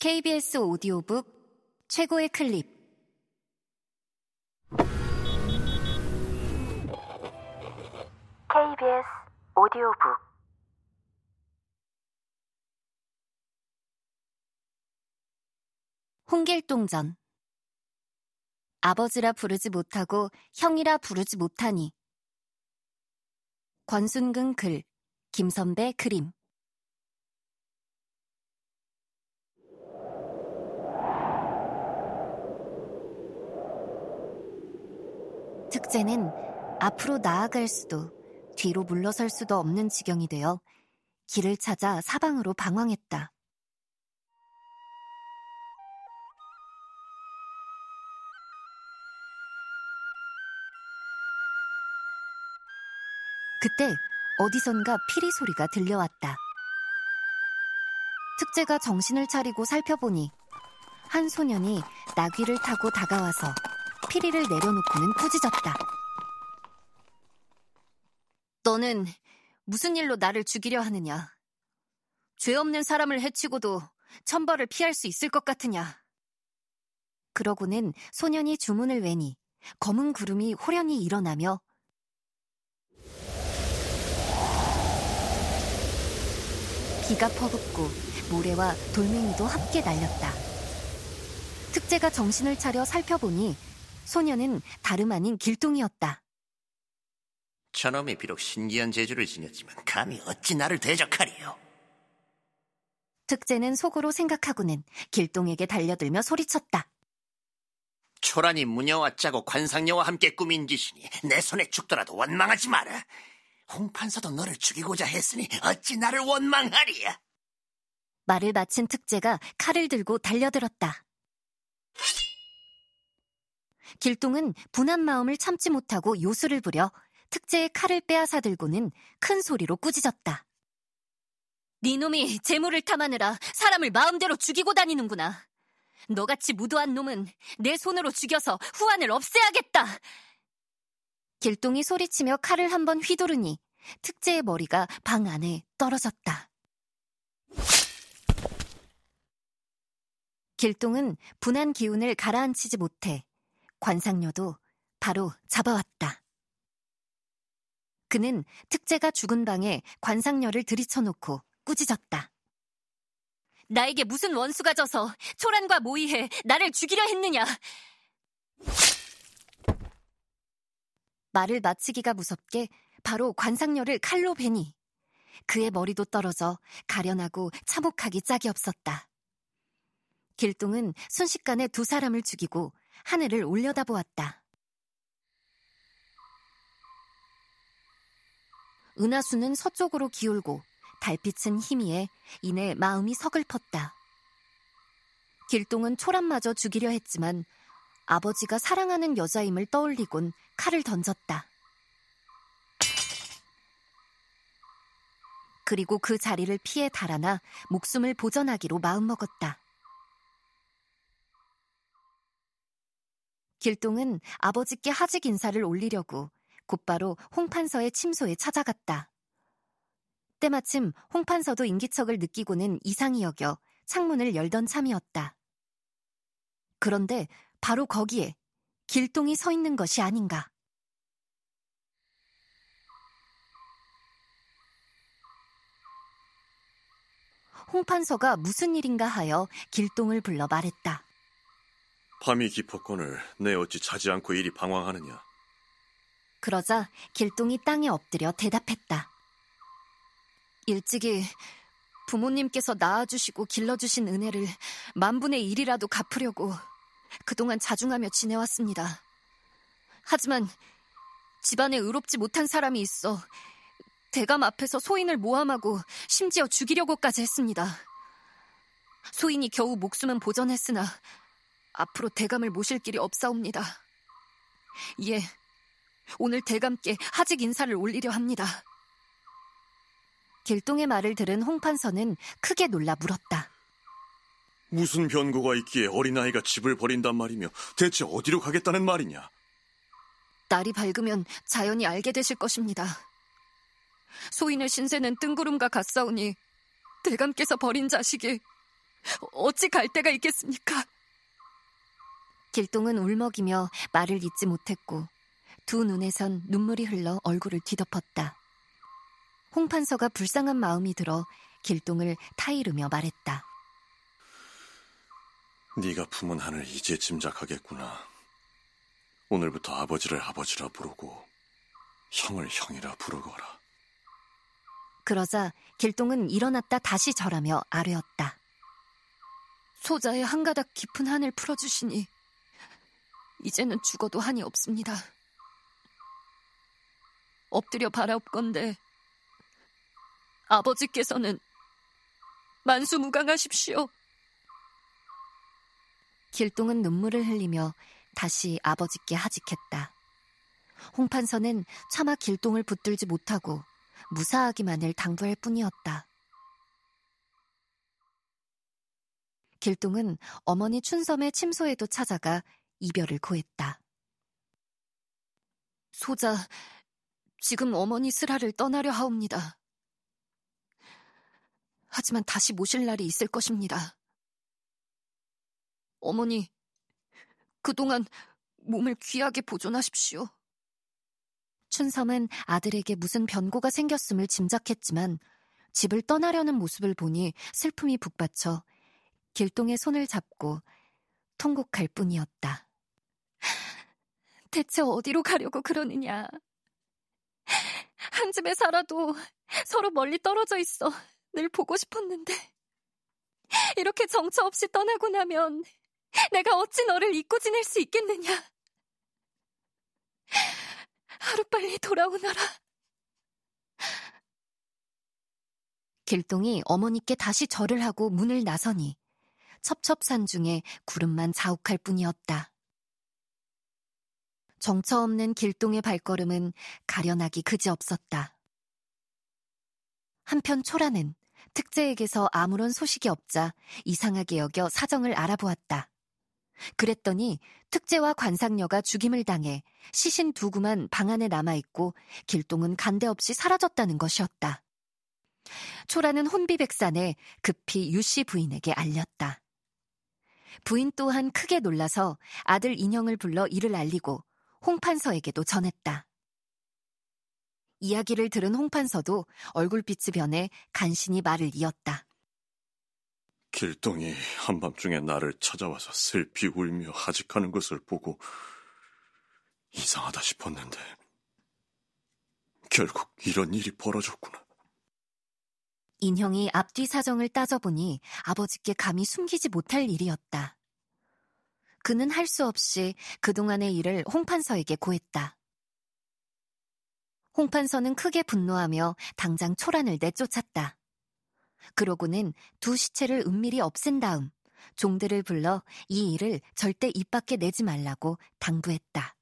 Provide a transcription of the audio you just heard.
KBS 오디오북 최고의 클립. KBS 오디오북. 홍길동전. 아버지라 부르지 못하고 형이라 부르지 못하니. 권순근 글 김선배 그림 특제는 앞으로 나아갈 수도 뒤로 물러설 수도 없는 지경이 되어 길을 찾아 사방으로 방황했다. 그때 어디선가 피리 소리가 들려왔다. 특제가 정신을 차리고 살펴보니 한 소년이 나귀를 타고 다가와서 피리를 내려놓고는 꾸짖었다. 너는 무슨 일로 나를 죽이려 하느냐? 죄 없는 사람을 해치고도 천벌을 피할 수 있을 것 같으냐? 그러고는 소년이 주문을 외니 검은 구름이 호련히 일어나며 비가 퍼붓고 모래와 돌멩이도 함께 날렸다. 특제가 정신을 차려 살펴보니 소년은 다름 아닌 길동이었다. 저놈이 비록 신기한 재주를 지녔지만 감히 어찌 나를 대적하리요? 특제는 속으로 생각하고는 길동에게 달려들며 소리쳤다. 초란이 무녀와 짜고 관상녀와 함께 꾸민 짓이니 내 손에 죽더라도 원망하지 마라. 홍판사도 너를 죽이고자 했으니 어찌 나를 원망하리야? 말을 마친 특제가 칼을 들고 달려들었다. 길동은 분한 마음을 참지 못하고 요술을 부려 특제의 칼을 빼앗아 들고는 큰 소리로 꾸짖었다. 네 놈이 재물을 탐하느라 사람을 마음대로 죽이고 다니는구나. 너같이 무도한 놈은 내 손으로 죽여서 후환을 없애야겠다. 길동이 소리치며 칼을 한번 휘두르니 특제의 머리가 방 안에 떨어졌다. 길동은 분한 기운을 가라앉히지 못해 관상녀도 바로 잡아왔다. 그는 특제가 죽은 방에 관상녀를 들이쳐놓고 꾸짖었다. 나에게 무슨 원수가 져서 초란과 모의해 나를 죽이려 했느냐? 말을 마치기가 무섭게 바로 관상녀를 칼로 베니 그의 머리도 떨어져 가련하고 참혹하기 짝이 없었다. 길동은 순식간에 두 사람을 죽이고 하늘을 올려다보았다. 은하수는 서쪽으로 기울고 달빛은 희미해 이내 마음이 서글펐다. 길동은 초란마저 죽이려 했지만 아버지가 사랑하는 여자임을 떠올리곤 칼을 던졌다. 그리고 그 자리를 피해 달아나 목숨을 보전하기로 마음먹었다. 길동은 아버지께 하직 인사를 올리려고 곧바로 홍판서의 침소에 찾아갔다. 때마침 홍판서도 인기척을 느끼고는 이상히 여겨 창문을 열던 참이었다. 그런데 바로 거기에 길동이 서 있는 것이 아닌가. 홍판서가 무슨 일인가 하여 길동을 불러 말했다. 밤이 깊었거늘 내 어찌 자지 않고 이리 방황하느냐. 그러자 길동이 땅에 엎드려 대답했다. 일찍이 부모님께서 낳아주시고 길러주신 은혜를 만분의 일이라도 갚으려고 그동안 자중하며 지내왔습니다. 하지만 집안에 의롭지 못한 사람이 있어 대감 앞에서 소인을 모함하고 심지어 죽이려고까지 했습니다. 소인이 겨우 목숨은 보전했으나 앞으로 대감을 모실 길이 없사옵니다. 예, 오늘 대감께 하직 인사를 올리려 합니다. 길동의 말을 들은 홍판서는 크게 놀라 물었다. 무슨 변고가 있기에 어린아이가 집을 버린단 말이며 대체 어디로 가겠다는 말이냐? 날이 밝으면 자연히 알게 되실 것입니다. 소인의 신세는 뜬구름과 같사오니 대감께서 버린 자식이 어찌 갈 데가 있겠습니까? 길동은 울먹이며 말을 잇지 못했고 두 눈에선 눈물이 흘러 얼굴을 뒤덮었다. 홍판서가 불쌍한 마음이 들어 길동을 타이르며 말했다. 네가 품은 한을 이제 짐작하겠구나. 오늘부터 아버지를 아버지라 부르고 형을 형이라 부르거라. 그러자 길동은 일어났다 다시 절하며 아뢰었다. 소자의 한 가닥 깊은 한을 풀어주시니 이제는 죽어도 한이 없습니다. 엎드려 바라옵건데 아버지께서는 만수무강하십시오. 길동은 눈물을 흘리며 다시 아버지께 하직했다. 홍판서는 차마 길동을 붙들지 못하고 무사하기만을 당부할 뿐이었다. 길동은 어머니 춘섬의 침소에도 찾아가 이별을 고했다. 소자, 지금 어머니 슬하를 떠나려 하옵니다. 하지만 다시 모실 날이 있을 것입니다. 어머니, 그동안 몸을 귀하게 보존하십시오. 춘섬은 아들에게 무슨 변고가 생겼음을 짐작했지만 집을 떠나려는 모습을 보니 슬픔이 북받쳐 길동의 손을 잡고 통곡할 뿐이었다. 대체 어디로 가려고 그러느냐? 한 집에 살아도 서로 멀리 떨어져 있어 늘 보고 싶었는데 이렇게 정처 없이 떠나고 나면 내가 어찌 너를 잊고 지낼 수 있겠느냐? 하루빨리 돌아오너라. 길동이 어머니께 다시 절을 하고 문을 나서니 첩첩산 중에 구름만 자욱할 뿐이었다. 정처 없는 길동의 발걸음은 가련하기 그지없었다. 한편 초라는 특제에게서 아무런 소식이 없자 이상하게 여겨 사정을 알아보았다. 그랬더니 특제와 관상녀가 죽임을 당해 시신 두 구만 방 안에 남아있고 길동은 간데 없이 사라졌다는 것이었다. 초라는 혼비백산에 급히 유씨 부인에게 알렸다. 부인 또한 크게 놀라서 아들 인형을 불러 이를 알리고 홍판서에게도 전했다. 이야기를 들은 홍판서도 얼굴빛이 변해 간신히 말을 이었다. 길동이 한밤중에 나를 찾아와서 슬피 울며 하직하는 것을 보고 이상하다 싶었는데 결국 이런 일이 벌어졌구나. 인형이 앞뒤 사정을 따져보니 아버지께 감히 숨기지 못할 일이었다. 그는 할 수 없이 그동안의 일을 홍판서에게 고했다. 홍판서는 크게 분노하며 당장 초란을 내쫓았다. 그러고는 두 시체를 은밀히 없앤 다음 종들을 불러 이 일을 절대 입 밖에 내지 말라고 당부했다.